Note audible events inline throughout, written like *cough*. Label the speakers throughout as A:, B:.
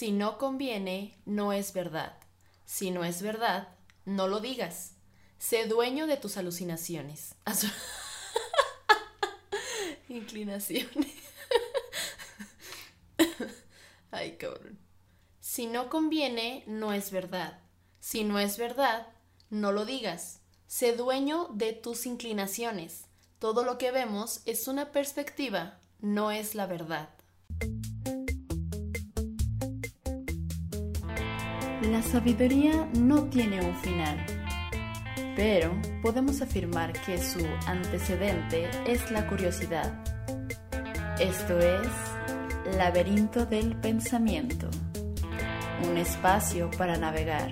A: Si no conviene, no es verdad. Si no es verdad, no lo digas. Sé dueño de tus alucinaciones. *laughs* Inclinaciones. *laughs* Ay, cabrón. Si no conviene, no es verdad. Si no es verdad, no lo digas. Sé dueño de tus inclinaciones. Todo lo que vemos es una perspectiva, no es la verdad. La sabiduría no tiene un final, pero podemos afirmar que su antecedente es la curiosidad. Esto es Laberinto del Pensamiento, un espacio para navegar.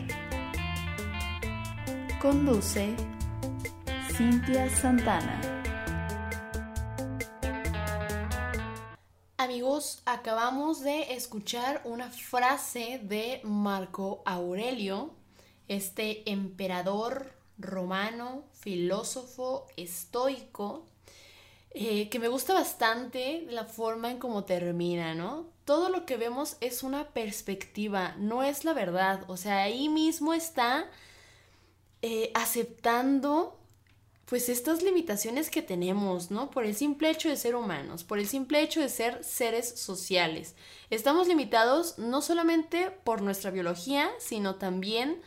A: Conduce Cintia Santana. Amigos, acabamos de escuchar una frase de Marco Aurelio, este emperador romano, filósofo estoico, eh, que me gusta bastante la forma en cómo termina, ¿no? Todo lo que vemos es una perspectiva, no es la verdad. O sea, ahí mismo está eh, aceptando pues estas limitaciones que tenemos, ¿no? Por el simple hecho de ser humanos, por el simple hecho de ser seres sociales. Estamos limitados no solamente por nuestra biología, sino también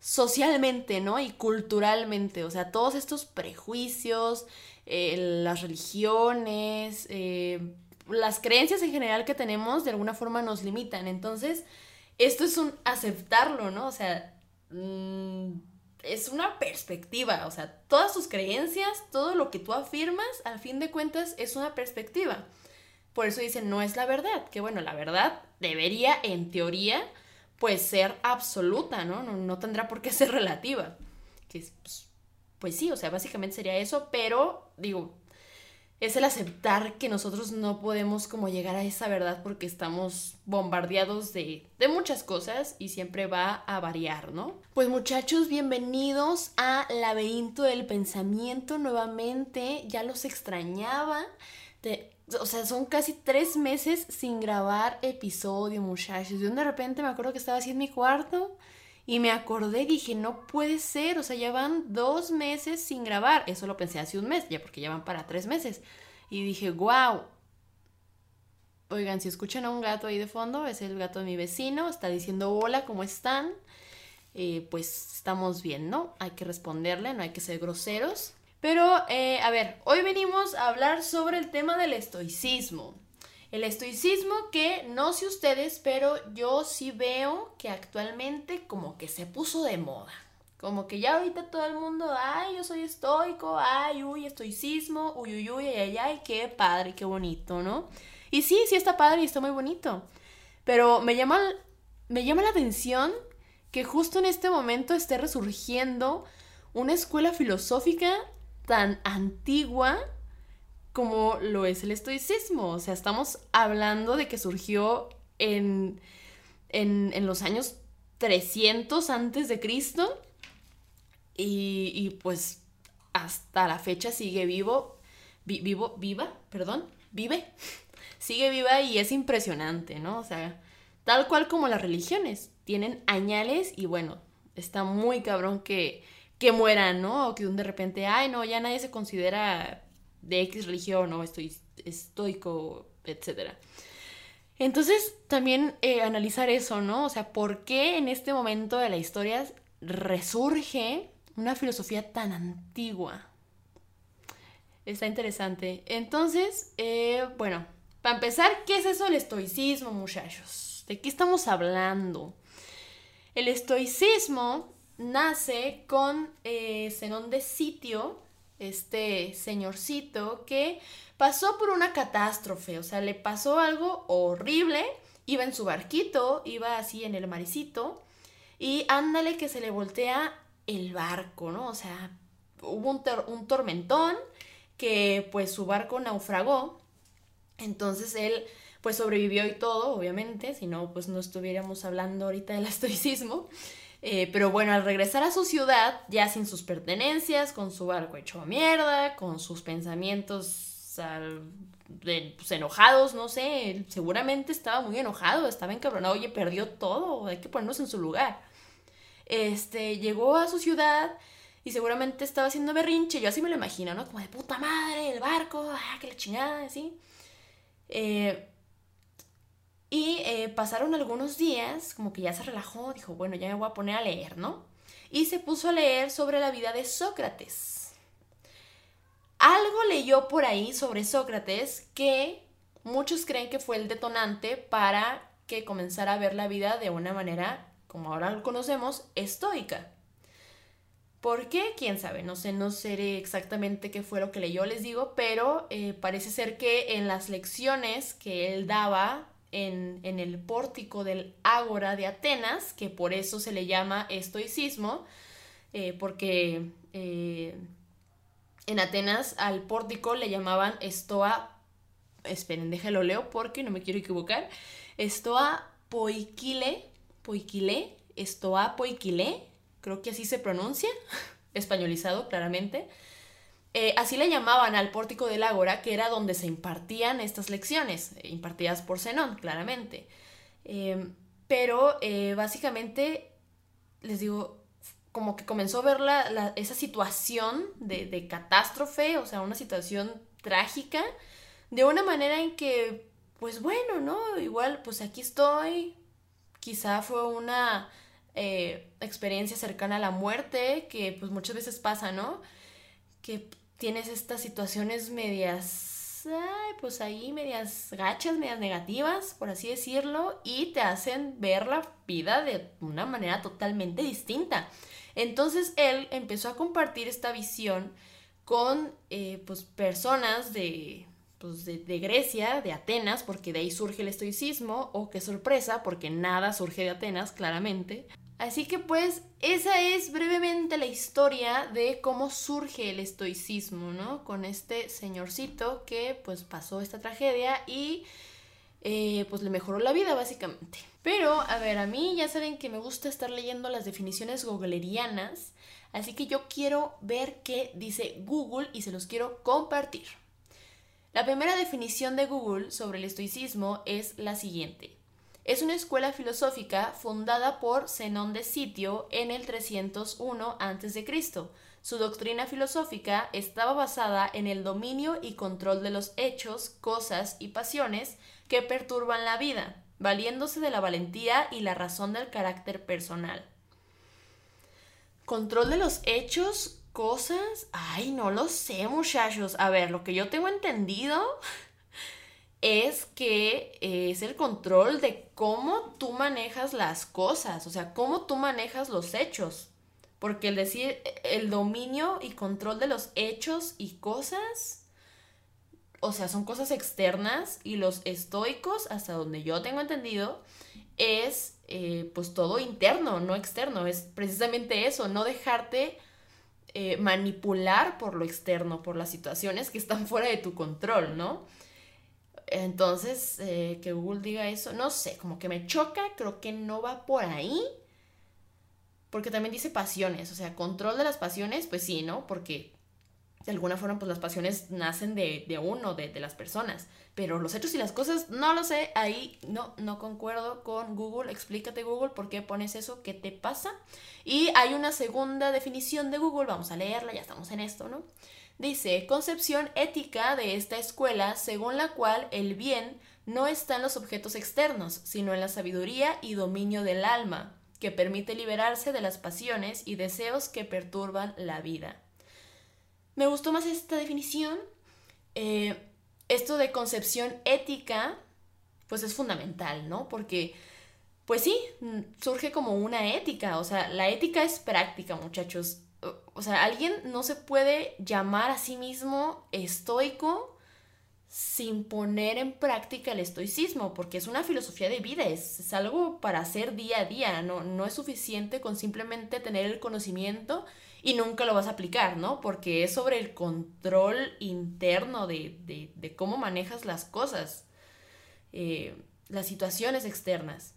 A: socialmente, ¿no? Y culturalmente, o sea, todos estos prejuicios, eh, las religiones, eh, las creencias en general que tenemos de alguna forma nos limitan. Entonces, esto es un aceptarlo, ¿no? O sea, mm, es una perspectiva, o sea, todas tus creencias, todo lo que tú afirmas, al fin de cuentas, es una perspectiva. Por eso dicen, no es la verdad, que bueno, la verdad debería, en teoría, pues ser absoluta, ¿no? No, tendrá por qué *laughs* ser relativa. Que, pues, pues sí, o sea, básicamente sería eso, pero digo, es el aceptar que nosotros no podemos como llegar a esa verdad porque estamos bombardeados de, de, muchas cosas y siempre va a variar, ¿no? Pues muchachos, bienvenidos a Laberinto del Pensamiento nuevamente, ya los extrañaba. o sea, son casi tres meses sin grabar episodio, muchachos. Yo de repente me acuerdo que estaba así en mi cuarto y me acordé, dije, no puede ser, o sea, ya van dos meses sin grabar. Eso lo pensé hace un mes, ya porque ya van para tres meses. Y dije, wow. Oigan, si escuchan a un gato ahí de fondo, es el gato de mi vecino, está diciendo hola, ¿cómo están? Eh, pues estamos bien, ¿no? Hay que responderle, no hay que ser groseros. Pero, eh, a ver, hoy venimos a hablar sobre el tema del estoicismo. El estoicismo que no sé ustedes, pero yo sí veo que actualmente como que se puso de moda. Como que ya ahorita todo el mundo, ay, yo soy estoico, ay, uy, estoicismo, uy, uy, uy, ay, ay, qué padre, qué bonito, ¿no? Y sí, sí está padre y está muy bonito. Pero me llama, me llama la atención que justo en este momento esté resurgiendo una escuela filosófica tan antigua como lo es el estoicismo. O sea, estamos hablando de que surgió en, en, los años 300 antes de Cristo y, pues hasta la fecha sigue vivo, vivo, viva, perdón, vive, *laughs* sigue viva y es impresionante, ¿no? O sea, tal cual como las religiones, tienen añales y bueno, está muy cabrón que, que mueran, ¿no? O que de repente, ay, no, ya nadie se considera de X religión o estoy estoico, etc. Entonces, también eh, analizar eso, ¿no? O sea, ¿por qué en este momento de la historia resurge una filosofía tan antigua? Está interesante. Entonces, eh, bueno, para empezar, ¿qué es eso del estoicismo, muchachos? ¿De qué estamos hablando? El estoicismo nace con eh, Zenón de Sitio, este señorcito que pasó por una catástrofe, o sea, le pasó algo horrible, iba en su barquito, iba así en el maricito, y ándale que se le voltea el barco, ¿no? O sea, hubo un, un tormentón que pues su barco naufragó, entonces él pues sobrevivió y todo, obviamente, si no pues no estuviéramos hablando ahorita del *laughs* estoicismo. Eh, pero bueno, al regresar a su ciudad, ya sin sus pertenencias, con su barco hecho mierda, con sus pensamientos al pues, enojados, no sé, seguramente estaba muy enojado, estaba encabronado, oye, perdió todo, hay que ponernos en su lugar. Este, llegó a su ciudad y seguramente estaba haciendo berrinche, yo así me lo imagino, ¿no? Como de puta madre, el barco, ah, que la chingada, así. Eh, y eh, pasaron algunos días, como que ya se relajó, dijo, bueno, ya me voy a poner a leer, ¿no? Y se puso a leer sobre la vida de Sócrates. Algo leyó por ahí sobre Sócrates que muchos creen que fue el detonante para que comenzara a ver la vida de una manera, como ahora lo conocemos, estoica. ¿Por qué? ¿Quién sabe? No sé, no sé exactamente qué fue lo que leyó, les digo, pero eh, parece ser que en las lecciones que él daba en, el pórtico del Ágora de Atenas, que por eso se le llama estoicismo, eh, porque eh, en Atenas al pórtico le llamaban estoa, esperen, déjalo leo porque no me quiero equivocar, estoa poikile, poikile, estoa poikile, creo que así se pronuncia, *laughs* españolizado claramente. Eh, así le llamaban al pórtico del Ágora, que era donde se impartían estas lecciones, eh, impartidas por Zenón, claramente. Em, pero eh, básicamente, les digo, como que comenzó a ver esa situación de, de, catástrofe, o sea, una situación trágica, de una manera en que, pues bueno, ¿no? Igual, pues aquí estoy, quizá fue una experiencia cercana a la muerte, que pues muchas veces pasa, ¿no? Que tienes estas situaciones medias, ay, pues ahí medias gachas, medias negativas, por así decirlo, y te hacen ver la vida de una manera totalmente distinta. Entonces él empezó a compartir esta visión con eh, pues, personas de, pues, de, de, Grecia, de Atenas, porque de ahí surge el estoicismo, o qué sorpresa, porque nada surge de Atenas, claramente. Así que pues esa es brevemente la historia de cómo surge el estoicismo, ¿no? Con este señorcito que pues pasó esta tragedia y eh, pues le mejoró la vida básicamente. Pero, a ver, a mí ya saben que me gusta estar leyendo las definiciones googlerianas, así que yo quiero ver qué dice Google y se los quiero compartir. La primera definición de Google sobre el estoicismo es la siguiente. Es una escuela filosófica fundada por Zenón de Sitio en el 301 a.C. Su doctrina filosófica estaba basada en el dominio y control de los hechos, cosas y pasiones que perturban la vida, valiéndose de la valentía y la razón del carácter personal. Control de los hechos, cosas. Ay, no lo sé, muchachos. A ver, lo que yo tengo entendido es que eh, es el control de cómo tú manejas las cosas, o sea, cómo tú manejas los hechos. Porque el decir el dominio y control de los hechos y cosas, o sea, son cosas externas y los estoicos, hasta donde yo tengo entendido, es eh, pues todo interno, no externo. Es precisamente eso, no dejarte eh, manipular por lo externo, por las situaciones que están fuera de tu control, ¿no? Entonces, eh, que Google diga eso, no sé, como que me choca, creo que no va por ahí. Porque también dice pasiones, o sea, control de las pasiones, pues sí, ¿no? Porque de alguna forma, pues las pasiones nacen de, uno, de, de, las personas. Pero los hechos y las cosas, no lo sé, ahí no, no concuerdo con Google. Explícate Google, ¿por qué pones eso? ¿Qué te pasa? Y hay una segunda definición de Google, vamos a leerla, ya estamos en esto, ¿no? Dice, concepción ética de esta escuela según la cual el bien no está en los objetos externos, sino en la sabiduría y dominio del alma, que permite liberarse de las pasiones y deseos que perturban la vida. Me gustó más esta definición. Eh, esto de concepción ética, pues es fundamental, ¿no? Porque, pues sí, surge como una ética, o sea, la ética es práctica, muchachos o sea, alguien no se puede llamar a sí mismo estoico sin poner en práctica el estoicismo, porque es una filosofía de vida, es, algo para hacer día a día, no, no es suficiente con simplemente tener el conocimiento y nunca lo vas a aplicar, ¿no? Porque es sobre el control interno de, cómo manejas las cosas, eh, las situaciones externas.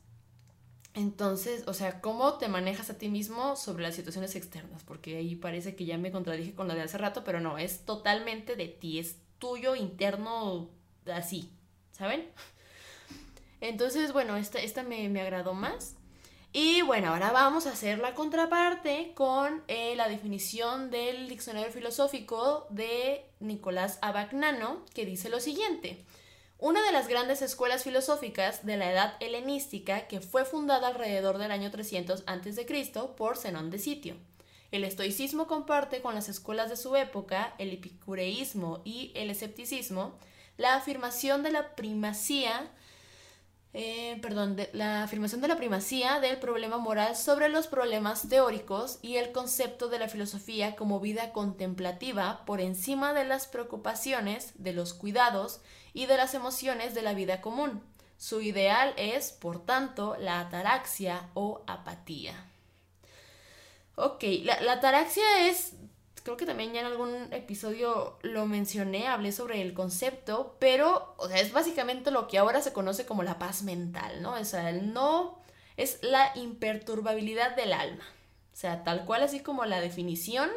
A: Entonces, o sea, ¿cómo te manejas a ti mismo sobre las situaciones externas? Porque ahí parece que ya me contradije con lo de hace rato, pero no, es totalmente de ti, es tuyo, interno, así, ¿saben? Entonces, bueno, esta, esta me, me agradó más. Y bueno, ahora vamos a hacer la contraparte con eh, la definición del diccionario filosófico de Nicolás Abagnano, que dice lo siguiente. Una de las grandes escuelas filosóficas de la edad helenística que fue fundada alrededor del año 300 a.C. por Zenón de Sitio. El estoicismo comparte con las escuelas de su época, el epicureísmo y el escepticismo, la afirmación de la primacía eh, perdón, la afirmación de la primacía del problema moral sobre los problemas teóricos y el concepto de la filosofía como vida contemplativa por encima de las preocupaciones, de los cuidados y de las emociones de la vida común. Su ideal es, por tanto, la ataraxia o apatía. Ok, la, ataraxia es creo que también ya en algún episodio lo mencioné, hablé sobre el concepto, pero, o sea, es básicamente lo que ahora se conoce como la paz mental, ¿no? O sea, el no es la imperturbabilidad del alma. O sea, tal cual así como la definición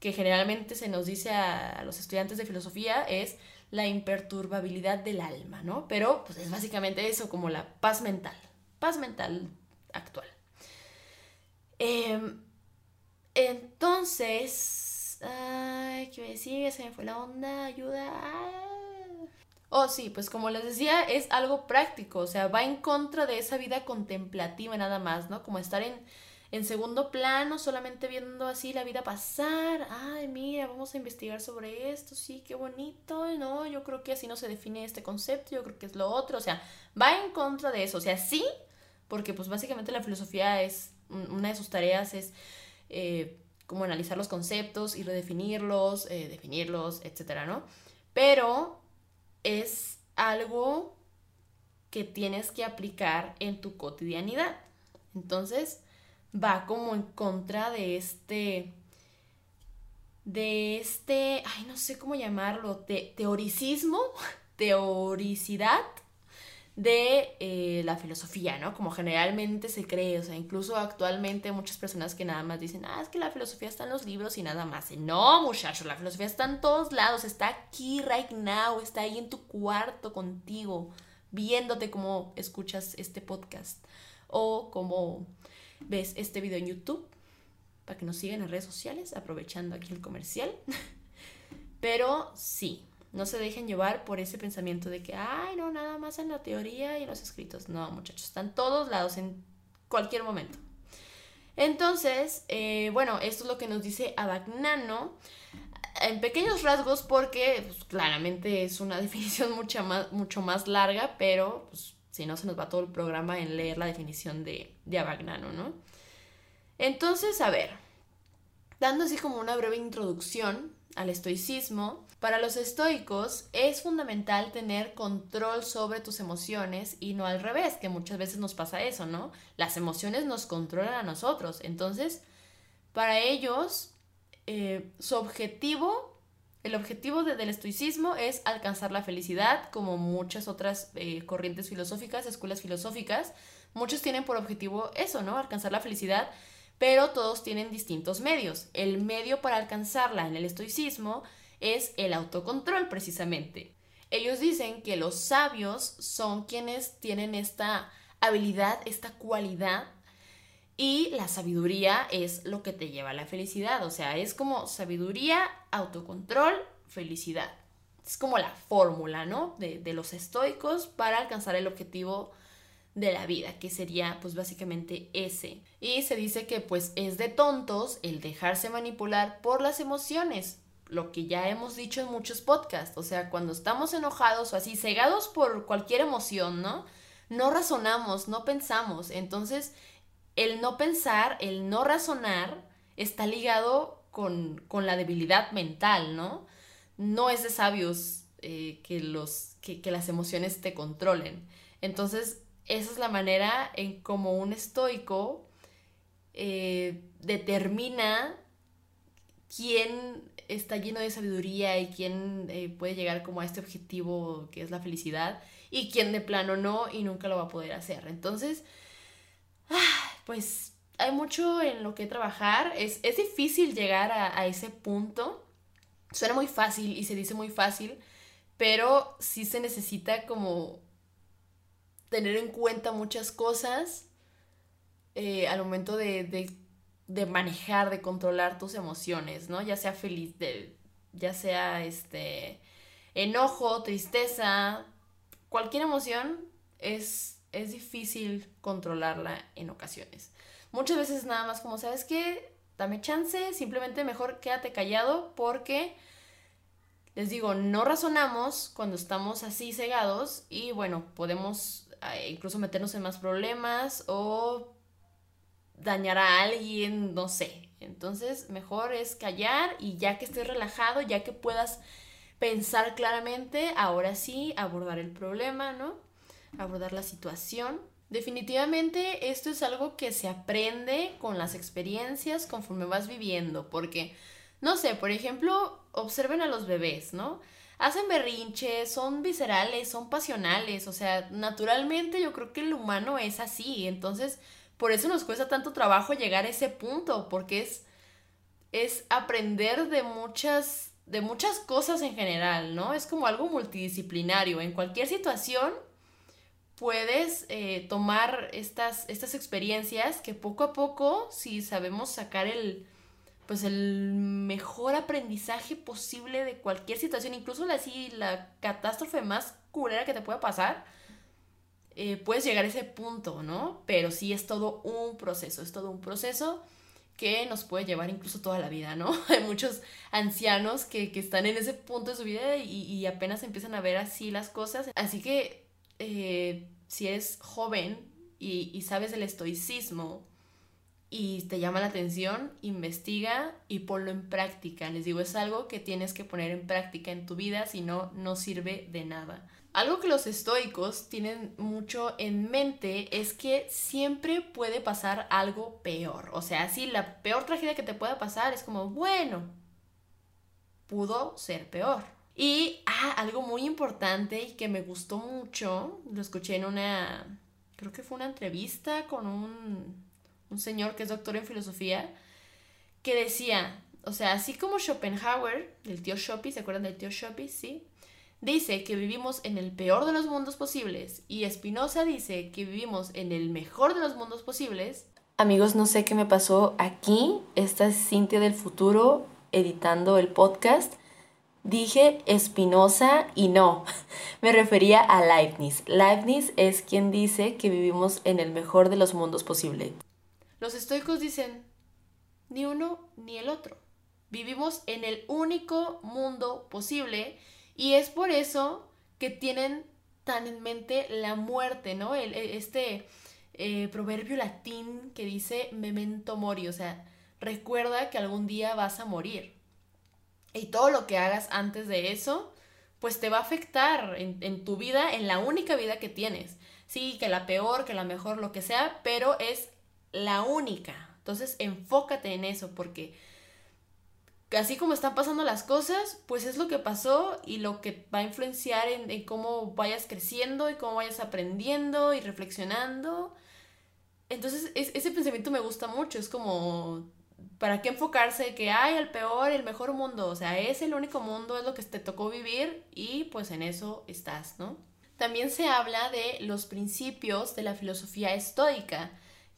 A: que generalmente se nos dice a, los estudiantes de filosofía es la imperturbabilidad del alma, ¿no? Pero pues es básicamente eso, como la paz mental, paz mental actual. Eh, entonces, ay, ¿qué decir? Se me fue la onda, ayuda. Oh, sí, pues como les decía, es algo práctico, o sea, va en contra de esa vida contemplativa nada más, ¿no? Como estar en, en segundo plano, solamente viendo así la vida pasar. Ay, mira, vamos a investigar sobre esto, sí, qué bonito, no, yo creo que así no se define este concepto, yo creo que es lo otro, o sea, va en contra de eso, o sea, sí, porque pues básicamente la filosofía es, una de sus tareas es eh, como analizar los conceptos y redefinirlos, eh, definirlos, etcétera, ¿no? Pero es algo que tienes que aplicar en tu cotidianidad. Entonces, va como en contra de este de este, ay, no sé cómo llamarlo, teoricismo, *laughs* teoricidad de eh, la filosofía, ¿no? Como generalmente se cree, o sea, incluso actualmente muchas personas que nada más dicen, ah, es que la filosofía está en los libros y nada más. no, muchachos, la filosofía está en todos lados, está aquí right now, está ahí en tu cuarto contigo, viéndote como escuchas este podcast o como ves este video en YouTube, para que nos sigan en redes sociales, aprovechando aquí el comercial. *laughs* Pero sí, no se dejen llevar por ese pensamiento de que, ay, no, nada más en la teoría y en los escritos. No, muchachos, están todos lados en cualquier momento. Entonces, eh, bueno, esto es lo que nos dice Abagnano en pequeños rasgos porque pues, claramente es una *laughs* definición mucho más, mucho más larga, pero pues, si no se nos va todo el programa en leer la definición de, de Abagnano, ¿no? Entonces, a ver, dando así como una breve introducción al estoicismo, para los estoicos es fundamental tener control sobre tus emociones y no al revés, que muchas veces nos pasa eso, ¿no? Las emociones nos controlan a nosotros. Entonces, para ellos, eh, su objetivo, el objetivo del estoicismo es alcanzar la felicidad, como muchas otras eh, corrientes filosóficas, escuelas filosóficas. Muchos tienen por objetivo eso, ¿no? Alcanzar la felicidad, pero todos tienen distintos medios. El medio para alcanzarla en el estoicismo es el autocontrol precisamente. Ellos dicen que los sabios son quienes tienen esta habilidad, esta cualidad y la sabiduría es lo que te lleva a la felicidad. O sea, es como sabiduría, autocontrol, felicidad. Es como la fórmula, ¿no? De, de, los estoicos para alcanzar el objetivo de la vida, que sería pues básicamente ese. Y se dice que pues es de tontos el dejarse manipular por las emociones, lo que ya hemos dicho en muchos podcasts, o sea, cuando estamos enojados o así, cegados por cualquier emoción, ¿no? No razonamos, no pensamos. Entonces, el no pensar, el no razonar, está ligado con, la debilidad mental, ¿no? No es de sabios eh, que, los, que, las emociones te controlen. Entonces, esa es la manera en como un estoico eh, determina quién está lleno de sabiduría y quién eh, puede llegar como a este objetivo que es la felicidad y quién de plano no y nunca lo va a poder hacer. Entonces, pues hay mucho en lo que trabajar. Es, difícil llegar a, ese punto. Suena muy fácil y se dice muy fácil, pero sí se necesita como tener en cuenta muchas cosas eh, al momento de, de, manejar, de controlar tus emociones, ¿no? Ya sea feliz, de, ya sea este enojo, tristeza, cualquier emoción es, es difícil controlarla en ocasiones. Muchas veces nada más como, ¿sabes qué? Dame chance, simplemente mejor quédate callado porque les digo, no razonamos cuando estamos así cegados y bueno, podemos eh, incluso meternos en más problemas o dañar a alguien, no sé. Entonces, mejor es callar y ya que estés relajado, ya que puedas pensar claramente, ahora sí abordar el problema, ¿no? Abordar la situación. Definitivamente esto es algo que se aprende con las experiencias conforme vas viviendo, porque, no sé, por ejemplo, observen a los bebés, ¿no? Hacen berrinches, son viscerales, son pasionales, o sea, naturalmente yo creo que el humano es así, entonces por eso nos cuesta tanto trabajo llegar a ese punto, porque es, es aprender de muchas, de muchas cosas en general, ¿no? Es como algo multidisciplinario, en cualquier situación puedes eh, tomar estas, estas experiencias que poco a poco, si sabemos sacar el, pues el mejor aprendizaje posible de cualquier situación, incluso la, así, la catástrofe más culera que te pueda pasar, eh, puedes llegar a ese punto, ¿no? Pero sí es todo un proceso, es todo un proceso que nos puede llevar incluso toda la vida, ¿no? *laughs* Hay muchos ancianos que, están en ese punto de su vida y, apenas empiezan a ver así las cosas. Así que eh, si eres joven y, y sabes el estoicismo, y te llama la atención, investiga y ponlo en práctica. Les digo, es algo que tienes que poner en práctica en tu vida, si no, no sirve de nada. Algo que los estoicos tienen mucho en mente es que siempre puede pasar algo peor. O sea, si la peor tragedia que te pueda pasar es como, bueno, pudo ser peor. Y ah, algo muy importante y que me gustó mucho, lo escuché en una, creo que fue una entrevista con un un señor que es doctor en filosofía, que decía, o sea, así como Schopenhauer, el tío Schopi, ¿se acuerdan del tío Schopi? Sí. Dice que vivimos en el peor de los mundos posibles y Spinoza dice que vivimos en el mejor de los mundos posibles. Amigos, no sé qué me pasó aquí. Esta es Cintia del futuro editando el podcast. Dije Spinoza y no, *laughs* me refería a Leibniz. Leibniz es quien dice que vivimos en el mejor de los mundos posibles. Los estoicos dicen, ni uno ni el otro. Vivimos en el único mundo posible y es por eso que tienen tan en mente la muerte, ¿no? El, e, este eh, proverbio latín que dice memento mori, o sea, recuerda que algún día vas a morir. Y todo lo que hagas antes de eso, pues te va a afectar en, tu vida, en la única vida que tienes. Sí, que la peor, que la mejor, lo que sea, pero es la única. Entonces enfócate en eso porque así como están pasando las cosas, pues es lo que pasó y lo que va a influenciar en, cómo vayas creciendo y cómo vayas aprendiendo y reflexionando. Entonces ese pensamiento me gusta mucho, es como, ¿para qué enfocarse que hay el peor, el mejor mundo? O sea, es el único mundo, es lo que te tocó vivir y pues en eso estás, ¿no? También se habla de los principios de la filosofía estoica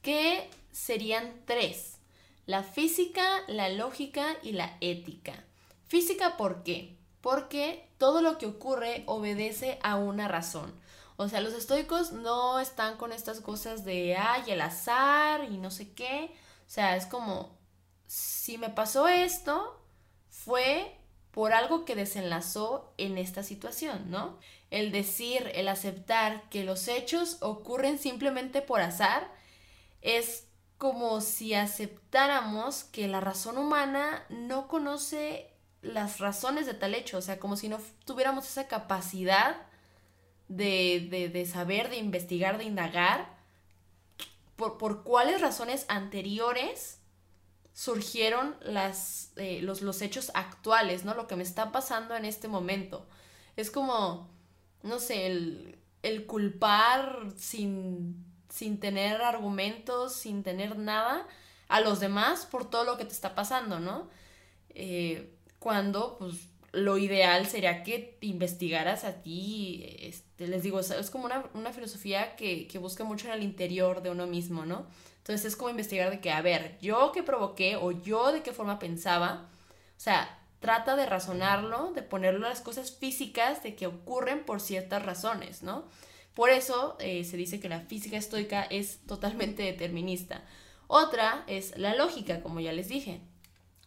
A: que serían tres. La física, la lógica y la ética. Física, ¿por qué? Porque todo lo que ocurre obedece a una razón. O sea, los estoicos no están con estas cosas de, ay, el azar y no sé qué. O sea, es como, si me pasó esto, fue por algo que desenlazó en esta situación, ¿no? El decir, el aceptar que los hechos ocurren simplemente por azar es como si aceptáramos que la razón humana no conoce las razones de tal hecho, o sea, como si no tuviéramos esa capacidad de, saber, de investigar, de indagar, por, cuáles razones anteriores surgieron las, eh, los, los hechos actuales, ¿no? Lo que me está pasando en este momento. Es como, no sé, el, el culpar sin sin tener argumentos, sin tener nada a los demás por todo lo que te está pasando, ¿no? Eh, cuando, pues, lo ideal sería que investigaras a ti, este, les digo, es como una, filosofía que, que, busca mucho en el interior de uno mismo, ¿no? Entonces es como investigar de que, a ver, yo qué provoqué o yo de qué forma pensaba, o sea, trata de razonarlo, de ponerlo las cosas físicas de que ocurren por ciertas razones, ¿no? Por eso eh, se dice que la física estoica es totalmente determinista. Otra es la lógica, como ya les dije.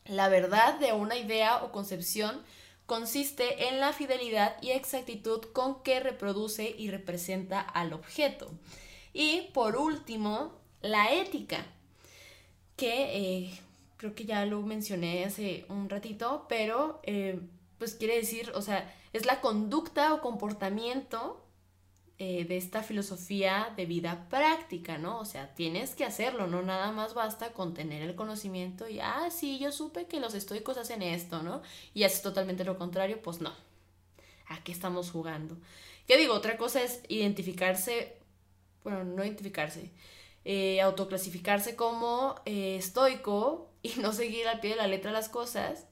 A: La verdad de una idea o concepción consiste en la fidelidad y exactitud con que reproduce y representa al objeto. Y por último, la ética, que eh, creo que ya lo mencioné hace un ratito, pero eh, pues quiere decir, o sea, es la conducta o comportamiento eh, de esta filosofía de vida práctica, ¿no? O sea, tienes que hacerlo, no nada más basta con tener el conocimiento y, ah, sí, yo supe que los estoicos hacen esto, ¿no? Y haces totalmente lo contrario, pues no. ¿A qué estamos jugando? ¿Qué digo? Otra cosa es identificarse, bueno, no identificarse, eh, autoclasificarse como eh, estoico y no seguir al pie de la letra las cosas.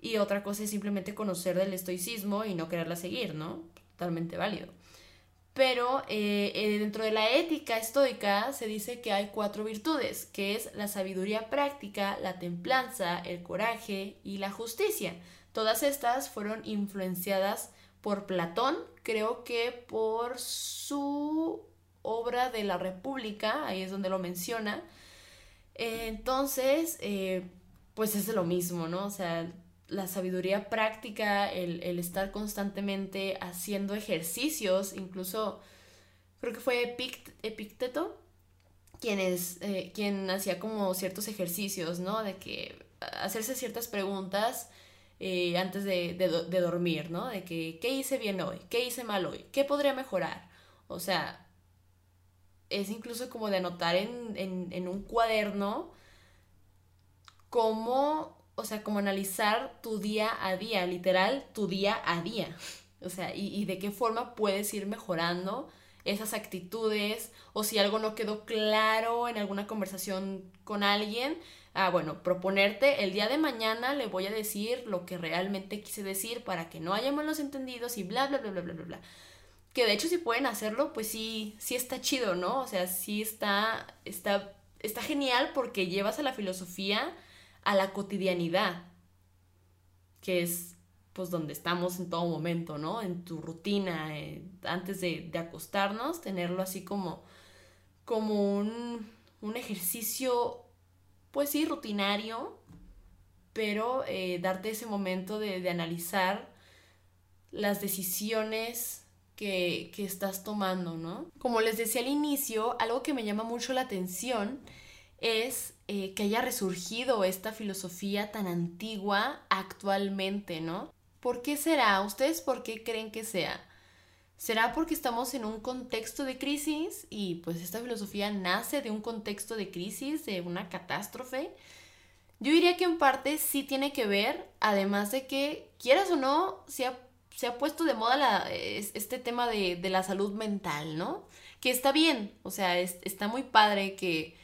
A: Y otra cosa es simplemente conocer del estoicismo y no quererla seguir, ¿no? Totalmente válido. Pero eh, dentro de la ética estoica se dice que hay cuatro virtudes, que es la sabiduría práctica, la templanza, el coraje y la justicia. Todas estas fueron influenciadas por Platón, creo que por su obra de la República, ahí es donde lo menciona. entonces, eh, pues es lo mismo, ¿no? O sea, la sabiduría práctica, el, estar constantemente haciendo ejercicios, incluso creo que fue Epicteto quien, es, eh, quien hacía como ciertos ejercicios, ¿no? De que hacerse ciertas preguntas eh, antes de, dormir, ¿no? De que, ¿qué hice bien hoy? ¿Qué hice mal hoy? ¿Qué podría mejorar? O sea, es incluso como de anotar en, en, un cuaderno cómo o sea, como analizar tu día a día, literal, tu día a día. O sea, y, de qué forma puedes ir mejorando esas actitudes o si algo no quedó claro en alguna conversación con alguien, ah, bueno, proponerte el día de mañana le voy a decir lo que realmente quise decir para que no haya malos entendidos y bla, bla, bla, bla, bla, bla, bla. Que de hecho si pueden hacerlo, pues sí, sí está chido, ¿no? O sea, sí está, está, está genial porque llevas a la filosofía a la cotidianidad, que es pues donde estamos en todo momento, ¿no? En tu rutina, eh, antes de, acostarnos, tenerlo así como, como un, ejercicio, pues sí, rutinario, pero eh, darte ese momento de, analizar las decisiones que, que, estás tomando, ¿no? Como les decía al inicio, algo que me llama mucho la atención es eh, que haya resurgido esta filosofía tan antigua actualmente, ¿no? ¿Por qué será? ¿Ustedes por qué creen que sea? ¿Será porque estamos en un contexto de crisis y pues esta filosofía nace de un contexto de crisis, de una catástrofe? Yo diría que en parte sí tiene que ver, además de que, quieras o no, se ha, se ha puesto de moda la, este tema de, de, la salud mental, ¿no? Que está bien, o sea, está muy padre que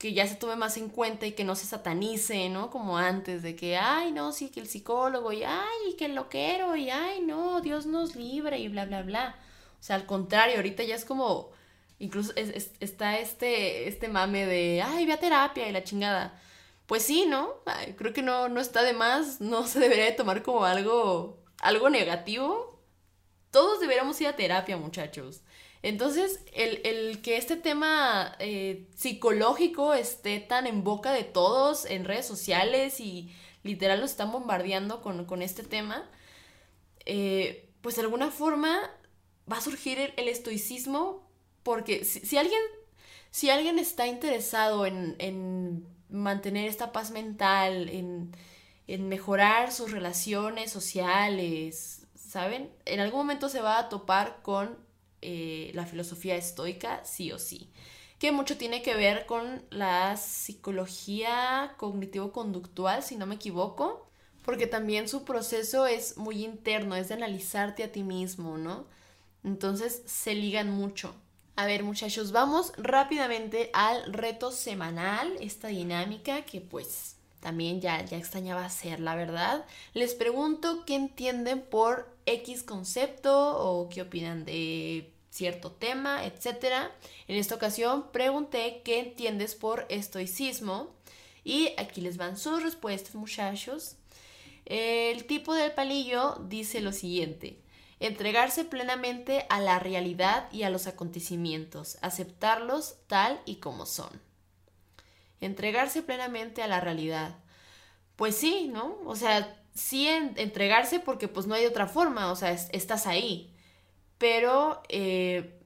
A: que ya se tome más en cuenta y que no se satanice, ¿no? Como antes, de que, ay, no, sí, que el psicólogo, y ay, que el loquero, y ay, no, Dios nos libre, y bla, bla, bla. O sea, al contrario, ahorita ya es como, incluso está este, este mame de, ay, ve a terapia y la chingada. Pues sí, ¿no? creo que no, no está de más, no se debería de tomar como algo, algo negativo. Todos deberíamos ir a terapia, muchachos. Entonces, el, que este tema eh, psicológico esté tan en boca de todos en redes sociales y literal lo están bombardeando con, este tema, eh, pues de alguna forma va a surgir el, estoicismo porque si, alguien, si alguien está interesado en, mantener esta paz mental, en, en mejorar sus relaciones sociales, ¿saben? En algún momento se va a topar con eh, la filosofía estoica, sí o sí. Que mucho tiene que ver con la psicología cognitivo-conductual, si no me equivoco, porque también su proceso es muy interno, es de analizarte a ti mismo, ¿no? Entonces se ligan mucho. A ver muchachos, vamos rápidamente al reto semanal, esta dinámica que pues también ya, ya extrañaba hacer, la verdad. Les pregunto qué entienden por X concepto o qué opinan de cierto tema, etc. En esta ocasión pregunté qué entiendes por estoicismo y aquí les van sus respuestas, muchachos. El tipo del palillo dice lo siguiente. Entregarse plenamente a la realidad y a los acontecimientos, aceptarlos tal y como son. Entregarse plenamente a la realidad. Pues sí, ¿no? O sea, sí entregarse porque pues no hay otra forma, o sea, estás ahí. Pero eh,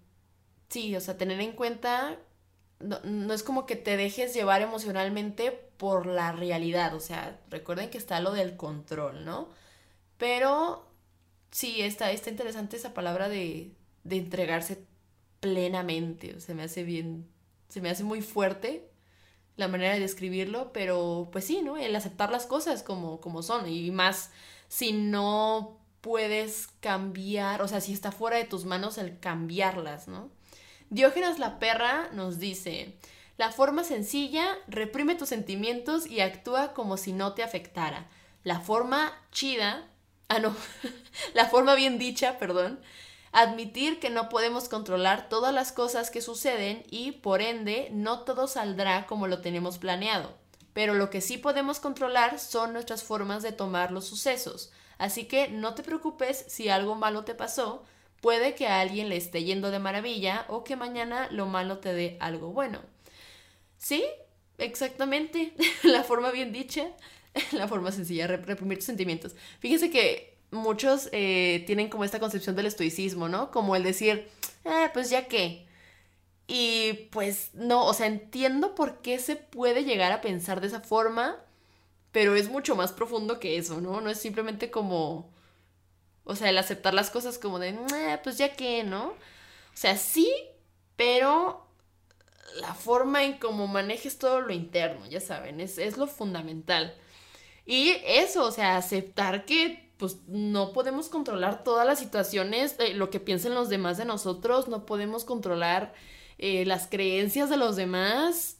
A: sí, o sea, tener en cuenta, no, es como que te dejes llevar emocionalmente por la realidad, o sea, recuerden que está lo del control, ¿no? Pero sí, está, está interesante esa palabra de, de entregarse plenamente, o sea, me hace bien, se me hace muy fuerte la manera de describirlo, pero pues sí, ¿no? El aceptar las cosas como, como son y más si no puedes cambiar, o sea, si está fuera de tus manos el cambiarlas, ¿no? Diógenes la perra nos dice, la forma sencilla reprime tus sentimientos y actúa como si no te afectara. La forma chida, ah no, *laughs* la forma bien dicha, perdón, admitir que no podemos controlar todas las cosas que suceden y por ende no todo saldrá como lo tenemos planeado. Pero lo que sí podemos controlar son nuestras formas de tomar los sucesos. Así que no te preocupes si algo malo te pasó, puede que a alguien le esté yendo de maravilla o que mañana lo malo te dé algo bueno. Sí, exactamente, *laughs* la forma bien dicha, *laughs* la forma sencilla, reprimir tus sentimientos. Fíjense que muchos eh, tienen como esta concepción del estoicismo, ¿no? Como el decir, eh, pues ya qué. Y pues no, o sea, entiendo por qué se puede llegar a pensar de esa forma, pero es mucho más profundo que eso, ¿no? No es simplemente como, o sea, el aceptar las cosas como de, pues ya que, ¿no? O sea, sí, pero la forma en cómo manejes todo lo interno, ya saben, es, es lo fundamental. Y eso, o sea, aceptar que pues no podemos controlar todas las situaciones, eh, lo que piensen los demás de nosotros, no podemos controlar eh, las creencias de los demás.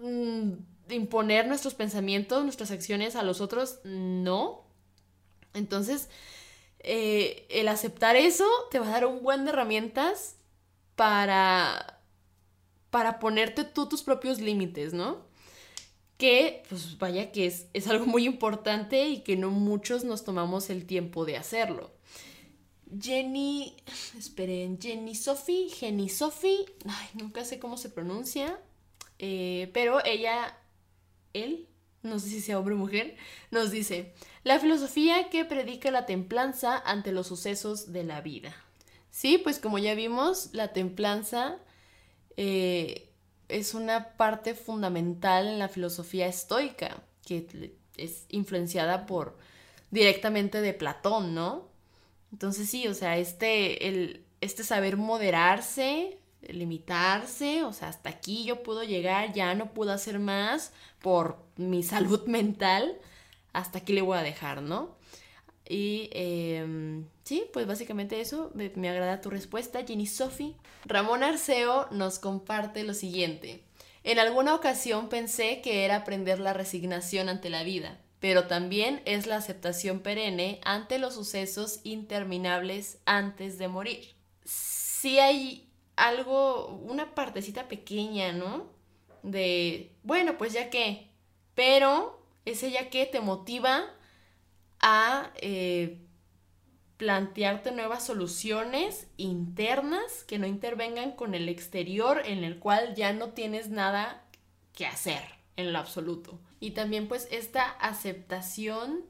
A: Mm, imponer nuestros pensamientos, nuestras acciones a los otros, no. Entonces, eh, el aceptar eso te va a dar un buen de herramientas para, para ponerte tú tus propios límites, ¿no? Que, pues vaya que es, es algo muy importante y que no muchos nos tomamos el tiempo de hacerlo. Jenny, esperen, Jenny Sophie, Jenny Sophie, ay, nunca sé cómo se pronuncia, eh, pero ella él, no sé si sea hombre o mujer, nos dice, la filosofía que predica la templanza ante los sucesos de la vida. Sí, pues como ya vimos, la templanza eh, es una parte fundamental en la filosofía estoica, que es influenciada por directamente de Platón, ¿no? Entonces sí, o sea, este, el, este saber moderarse, limitarse, o sea, hasta aquí yo puedo llegar, ya no puedo hacer más por mi *laughs* salud mental, hasta aquí le voy a dejar, ¿no? Y em, sí, pues básicamente eso, me, agrada tu respuesta, Ginny Sophie. Ramón Arceo nos comparte lo siguiente. En alguna ocasión pensé que era aprender la resignación ante la vida, pero también es la aceptación perenne ante los sucesos interminables antes de morir. Sí hay algo, una partecita pequeña, ¿no? De, bueno, pues ya que, pero ese ya que te motiva a eh, plantearte nuevas soluciones internas que no intervengan con el exterior en el cual ya no tienes nada que hacer en lo absoluto. Y también pues esta aceptación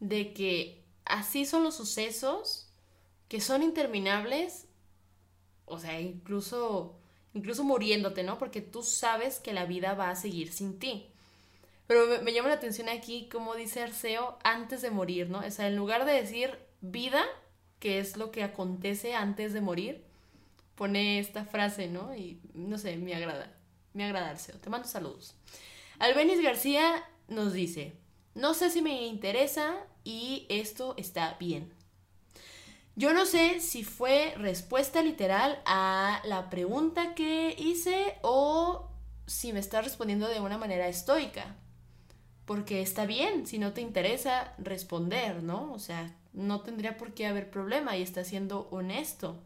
A: de que así son los sucesos, que son interminables o sea, incluso, incluso muriéndote, ¿no? Porque tú sabes que la vida va a seguir sin ti. Pero me, llama la atención aquí cómo dice Arceo antes de morir, ¿no? O sea, en lugar de decir vida, que es lo que acontece antes de morir, pone esta frase, ¿no? Y no sé, me agrada, me agrada Arceo. Te mando saludos. Albeniz García nos dice, no sé si me interesa y esto está bien. Yo no sé si fue respuesta literal a la pregunta que hice o si me está respondiendo de una manera estoica. Porque está bien si no te interesa responder, ¿no? O sea, no tendría por qué haber problema y está siendo honesto.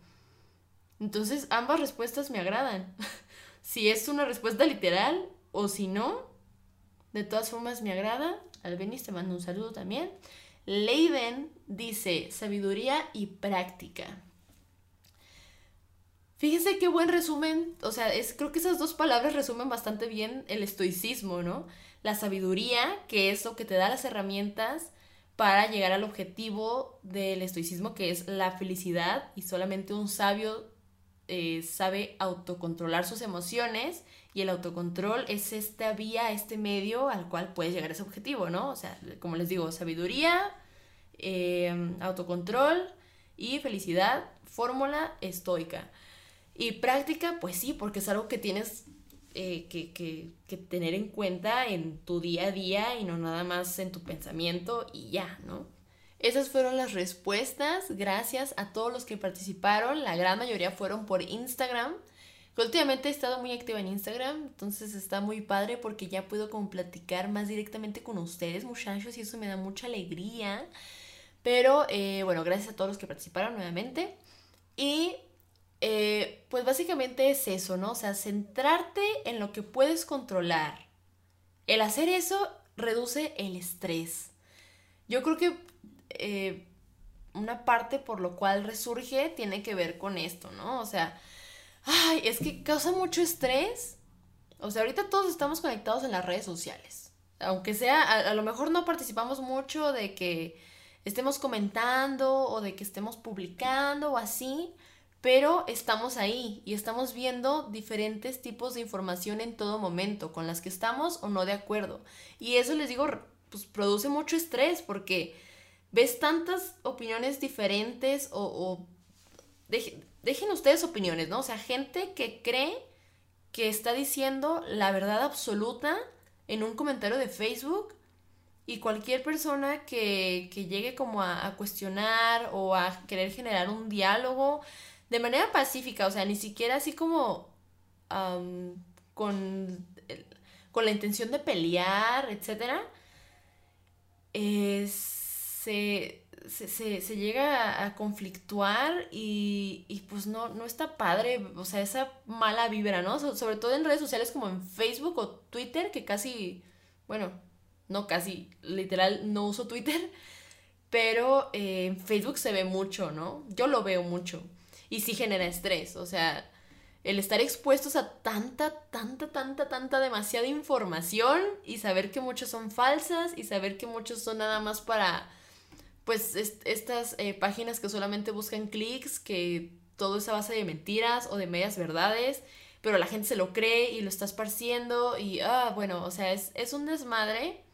A: Entonces, ambas respuestas me agradan. *laughs* si es una respuesta literal o si no, de todas formas me agrada. Albenis te mando un saludo también. Leiden dice sabiduría y práctica. Fíjense qué buen resumen, o sea, es, creo que esas dos palabras resumen bastante bien el estoicismo, ¿no? La sabiduría, que es lo que te da las herramientas para llegar al objetivo del estoicismo, que es la felicidad, y solamente un sabio eh, sabe autocontrolar sus emociones, y el autocontrol es esta vía, este medio al cual puedes llegar a ese objetivo, ¿no? O sea, como les digo, sabiduría, eh, autocontrol y felicidad, fórmula estoica. Y práctica, pues sí, porque es algo que tienes eh, que, que, tener en cuenta en tu día a día y no nada más en tu pensamiento y ya, ¿no? Esas fueron las respuestas. Gracias a todos los que participaron. La gran mayoría fueron por Instagram. últimamente he estado muy activa en Instagram, entonces está muy padre porque ya puedo como platicar más directamente con ustedes, muchachos, y eso me da mucha alegría. Pero eh, bueno, gracias a todos los que participaron nuevamente. Y eh, pues básicamente es eso, ¿no? O sea, centrarte en lo que puedes controlar. El hacer eso reduce el estrés. Yo creo que eh, una parte por lo cual resurge tiene que ver con esto, ¿no? O sea, ay, es que causa mucho estrés. O sea, ahorita todos estamos conectados en las redes sociales. Aunque sea, a lo mejor no participamos mucho de que estemos comentando o de que estemos publicando o así, pero estamos ahí y estamos viendo diferentes tipos de información en todo momento, con las que estamos o no de acuerdo. Y eso les digo, pues produce mucho estrés porque ves tantas opiniones diferentes o... dejen ustedes opiniones, ¿no? O sea, gente que cree que está diciendo la verdad absoluta en un comentario de Facebook y cualquier persona que, llegue como a, cuestionar o a querer generar un diálogo de manera pacífica, o sea, ni siquiera así como con, con la intención de pelear, etc. se, se, llega a, conflictuar y, y, pues no, no está padre, o sea, esa mala vibra, ¿no? sobre todo en redes sociales como en Facebook o Twitter, que casi, bueno, no casi, literal, no uso Twitter, *laughs* pero eh, en Facebook se ve mucho, ¿no? Yo lo veo mucho y sí genera estrés, o sea, el estar expuestos a tanta, tanta, tanta, tanta, demasiada información y saber que muchas son falsas y saber que muchos son nada más para, pues, estas eh, páginas que solamente buscan clics, que todo es a base de mentiras o de medias verdades, pero la gente se lo cree y lo está esparciendo y, ah, bueno, o sea, es, es un desmadre.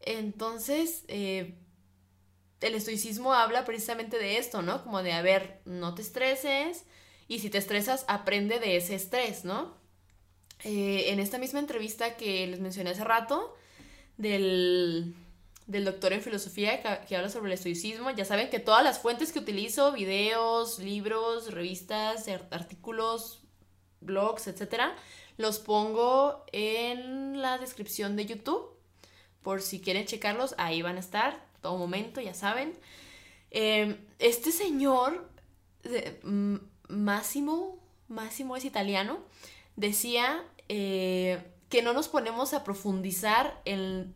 A: Entonces, eh, el estoicismo habla precisamente de esto, ¿no? Como de, a ver, no te estreses y si te estresas, aprende de ese estrés, ¿no? Eh, en esta misma entrevista que les mencioné hace rato, del, doctor en filosofía que, que, habla sobre el estoicismo, ya saben que todas las fuentes que utilizo, videos, libros, revistas, artículos, blogs, etcétera, los pongo en la descripción de YouTube. Por si quieren checarlos, ahí van a estar todo momento, ya saben. Em, este señor, Máximo, Máximo es italiano, decía eh, que no nos ponemos a profundizar en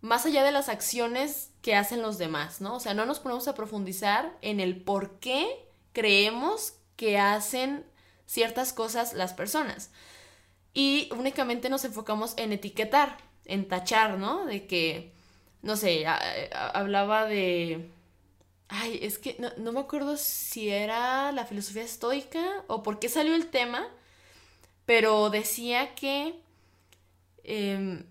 A: más allá de las acciones que hacen los demás, ¿no? O sea, no nos ponemos a profundizar en el por qué creemos que hacen ciertas cosas las personas. Y únicamente nos enfocamos en etiquetar, en tachar, ¿no? De que no sé, hablaba de... Ay, es que no, me acuerdo si era la filosofía estoica o por qué salió el tema, pero decía que em,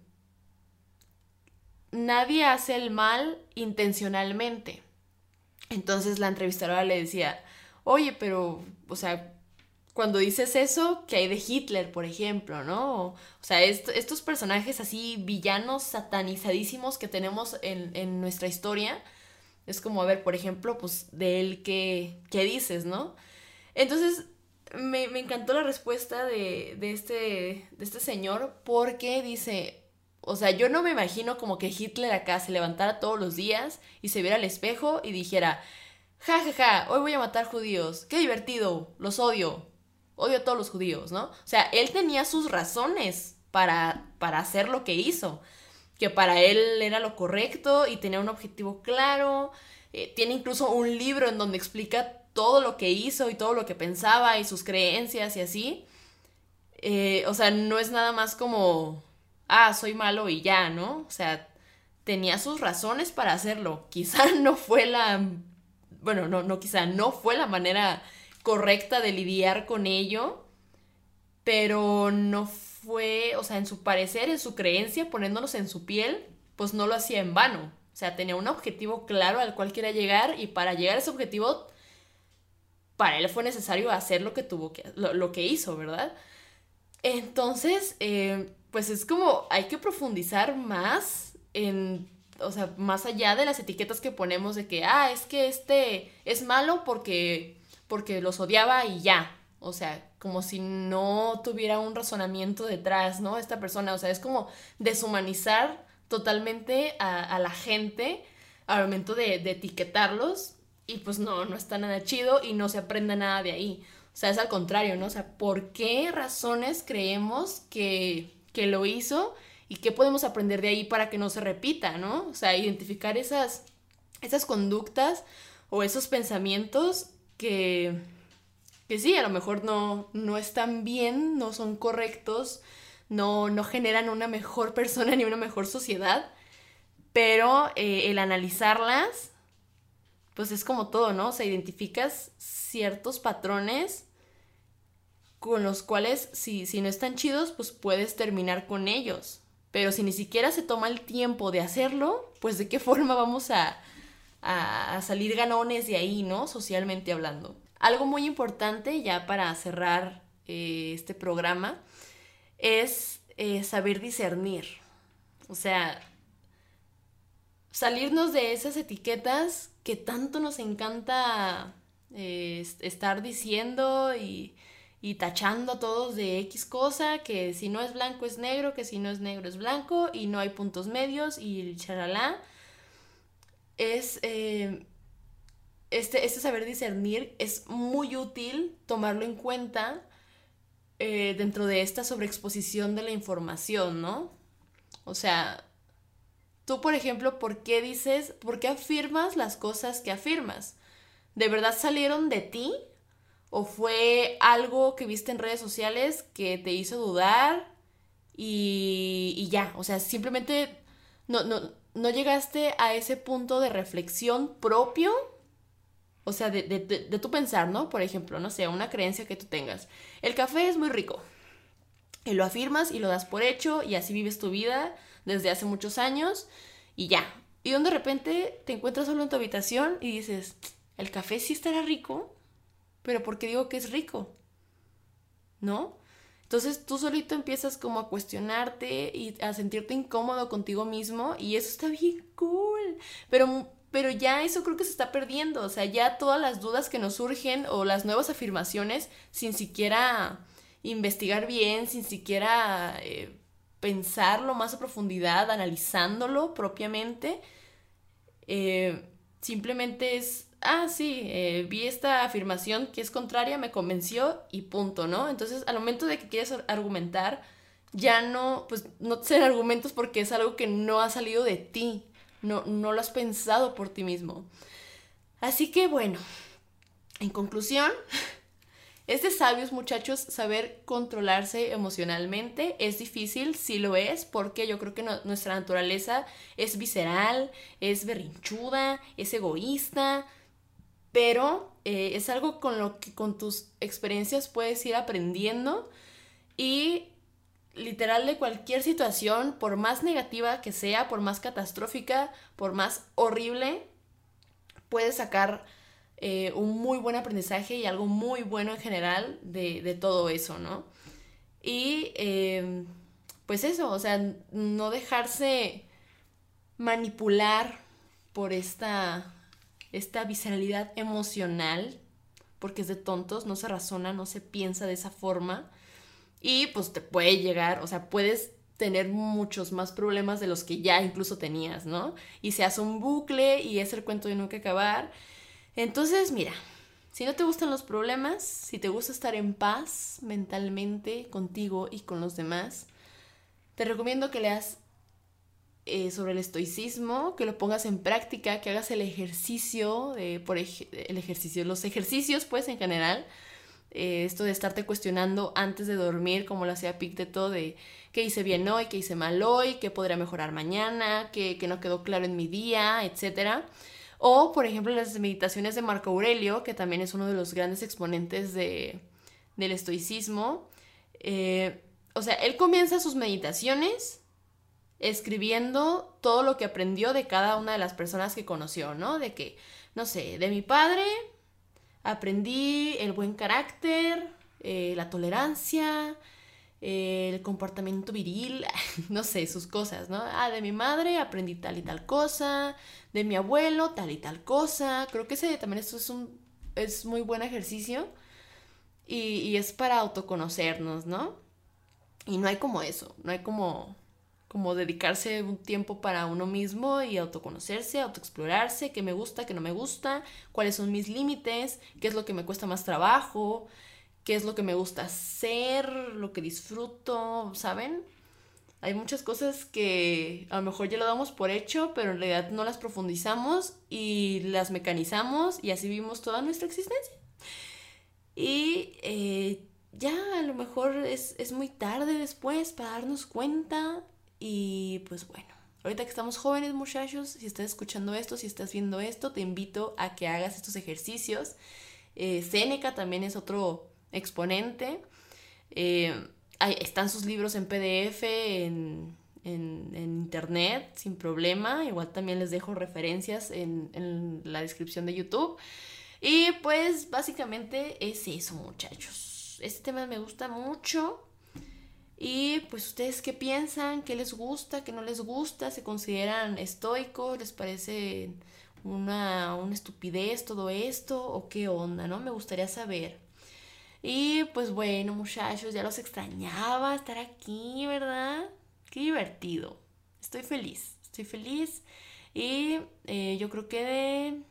A: nadie hace el mal intencionalmente. Entonces la entrevistadora le decía, oye, pero, o sea, cuando dices eso, que hay de Hitler, por ejemplo, ¿no? O sea, estos personajes así villanos satanizadísimos que tenemos en, nuestra historia, es como, a ver, por ejemplo, pues de él, ¿qué, qué dices, no? Entonces, me, encantó la respuesta de, este, de este señor porque dice, O sea, yo no me imagino como que Hitler acá se levantara todos los días y se viera al espejo y dijera, ja, ja, ja, hoy voy a matar judíos, qué divertido, los odio, odio a todos los judíos, ¿no? O sea, él tenía sus razones para, para hacer lo que hizo, que para él era lo correcto y tenía un objetivo claro, eh, tiene incluso un libro en donde explica todo lo que hizo y todo lo que pensaba y sus creencias y así. Eh, o sea, no es nada más como ah, soy malo y ya, ¿no? O sea, tenía sus razones para hacerlo. Quizá *laughs* no fue la, bueno, no, no, quizá no fue la manera correcta de lidiar con ello, pero no fue, o sea, en su parecer, en su creencia, poniéndonos en su piel, pues no lo hacía en vano. O sea, tenía un objetivo claro al cual quería llegar y para llegar a ese objetivo, para él fue necesario hacer lo que tuvo que, lo, que hizo, ¿verdad? Entonces, eh, pues es como hay que profundizar más en, o sea, más allá de las etiquetas que ponemos de que, ah, es que este es malo porque, porque los odiaba y ya. O sea, como si no tuviera un razonamiento detrás, ¿no? Esta persona, o sea, es como deshumanizar totalmente a, la gente al momento de, de etiquetarlos y pues no, no está nada chido y no se aprende nada de ahí. O sea, es al contrario, ¿no? O sea, ¿por qué razones creemos que que lo hizo y qué podemos aprender de ahí para que no se repita, ¿no? O sea, identificar esas, esas conductas o esos pensamientos que, que sí, a lo mejor no, no están bien, no son correctos, no, no generan una mejor *laughs* persona ni una mejor sociedad, pero eh, el analizarlas, pues es como todo, ¿no? O sea, identificas ciertos patrones con los cuales si, si no están chidos, pues puedes terminar con ellos. Pero si ni siquiera se toma el tiempo de hacerlo, pues de qué *laughs* forma vamos a, a, salir ganones de ahí, ¿no? Socialmente hablando. Algo muy importante ya para cerrar eh, este programa es eh, saber discernir. O sea, salirnos de esas etiquetas que tanto nos encanta eh, estar diciendo y y tachando a todos de X cosa, que si no es blanco es negro, que si no es negro es blanco y no hay puntos medios y charalá. Es, eh, este, este saber discernir es muy útil tomarlo en cuenta eh, dentro de esta sobreexposición de la información, ¿no? O sea, tú, por ejemplo, ¿por qué dices, por qué afirmas las cosas que afirmas? ¿De verdad salieron de ti? ¿O fue algo que viste en redes sociales que te hizo dudar y, ya? O sea, simplemente no, no, llegaste a ese punto de reflexión propio. O sea, de, de, tu pensar, ¿no? Por ejemplo, no sé, una creencia que tú tengas. El café es muy rico. Y lo afirmas y lo das por hecho y así vives tu vida desde hace muchos años y ya. Y de repente te encuentras solo en tu habitación y dices, ¿el café sí estará rico? pero porque digo que es rico, ¿no? Entonces tú solito empiezas como a cuestionarte y a sentirte incómodo contigo mismo y eso está bien cool, pero, pero ya eso creo que se está perdiendo, o sea, ya todas las dudas que nos surgen o las nuevas afirmaciones sin siquiera investigar bien, sin siquiera eh, pensarlo más a profundidad, analizándolo propiamente, eh, simplemente es ah, sí, eh, vi esta afirmación que es contraria, me convenció y punto, ¿no? Entonces, al momento de que quieres argumentar, ya no, pues no te argumentos porque es algo que no ha salido de ti, no, no lo has pensado por ti mismo. Así que bueno, en conclusión, *laughs* es de sabios muchachos saber controlarse emocionalmente. Es difícil, sí lo es, porque yo creo que nuestra naturaleza es visceral, es berrinchuda, es egoísta, pero eh, es algo con lo que con tus experiencias puedes ir aprendiendo y literal de cualquier situación, por más negativa que sea, por más catastrófica, por más horrible, puedes sacar eh, un muy buen aprendizaje y algo muy bueno en general de, todo eso, ¿no? Y em, pues eso, o sea, no dejarse manipular por esta esta visceralidad emocional, porque es de tontos, no se razona, no se piensa de esa forma. Y pues te puede llegar, o sea, puedes tener muchos más problemas de los que ya incluso tenías, ¿no? Y se hace un bucle y es el cuento de nunca acabar. Entonces, mira, si no te gustan los problemas, si te gusta estar en paz mentalmente contigo y con los demás, te recomiendo que leas eh, sobre el estoicismo, que lo pongas en práctica, que hagas el ejercicio, por el ejercicio, los ejercicios pues en general, eh, esto de estarte cuestionando antes de dormir, como lo hacía Picteto, de qué hice bien hoy, qué hice mal hoy, qué podría mejorar mañana, qué, no quedó claro en mi día, etc. O, por ejemplo, las meditaciones de Marco Aurelio, que también es uno de los grandes exponentes de, del estoicismo. Eh, o sea, él comienza sus meditaciones escribiendo todo lo que aprendió de cada una de las personas que conoció, ¿no? De que, no sé, de mi padre aprendí el buen carácter, eh, la tolerancia, el comportamiento viril, *laughs* no sé, sus cosas, ¿no? Ah, de mi madre aprendí tal y tal cosa, de mi abuelo tal y tal cosa. Creo que ese también esto es un es muy buen ejercicio y es para autoconocernos, ¿no? Y no hay como eso, no hay como como dedicarse un tiempo para uno mismo y autoconocerse, autoexplorarse, qué me gusta, qué no me gusta, cuáles son mis límites, qué es lo que me cuesta más trabajo, qué es lo que me gusta hacer, lo que disfruto, ¿saben? Hay muchas cosas que a lo mejor ya lo damos por hecho, pero en realidad no las profundizamos y las mecanizamos y así vivimos toda nuestra existencia. Y eh, ya a lo mejor es, es muy tarde después para darnos cuenta y pues bueno, ahorita que estamos jóvenes muchachos, si estás escuchando esto, si estás viendo esto, te invito a que hagas estos ejercicios. Eh, Seneca también es otro exponente. Eh, están sus libros en PDF, en, internet, sin problema. Igual también les dejo referencias en, en la descripción de YouTube. Y pues básicamente es eso muchachos. Este tema me gusta mucho. Y pues ustedes qué piensan, qué les gusta, qué no les gusta, se consideran estoicos, les parece una, estupidez todo esto o qué onda, ¿no? Me gustaría saber. Y pues bueno, muchachos, ya los extrañaba estar aquí, ¿verdad? Qué divertido. Estoy feliz, estoy feliz. Y eh, yo creo que de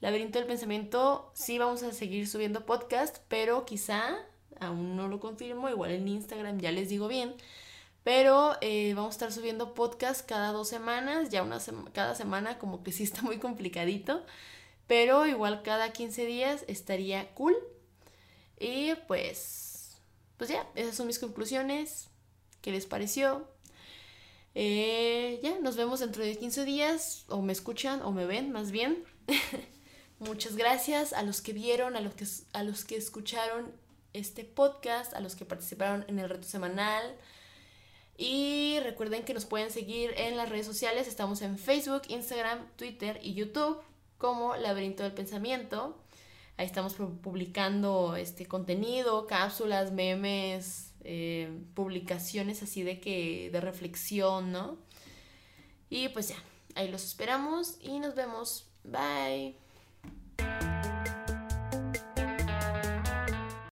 A: Laberinto del Pensamiento sí vamos a seguir subiendo podcast, pero quizá aún no lo confirmo, igual en Instagram ya les digo bien. Pero eh, vamos a estar subiendo podcast cada dos semanas, ya una cada semana como que sí está muy complicadito, pero igual cada 15 días estaría cool. Y pues, pues ya, esas son mis conclusiones. ¿Qué les pareció? Eh, ya, nos vemos dentro de 15 días, o me escuchan, o me ven más bien. *laughs* Muchas gracias a los que vieron, a los que, a los que escucharon este podcast, a los que participaron en el reto semanal. Y recuerden que nos pueden seguir en las redes sociales. Estamos en Facebook, Instagram, Twitter y YouTube como Laberinto del Pensamiento. Ahí estamos publicando este contenido, cápsulas, memes, eh, publicaciones así de que de reflexión, ¿no? Y pues ya, ahí los esperamos y nos vemos. Bye.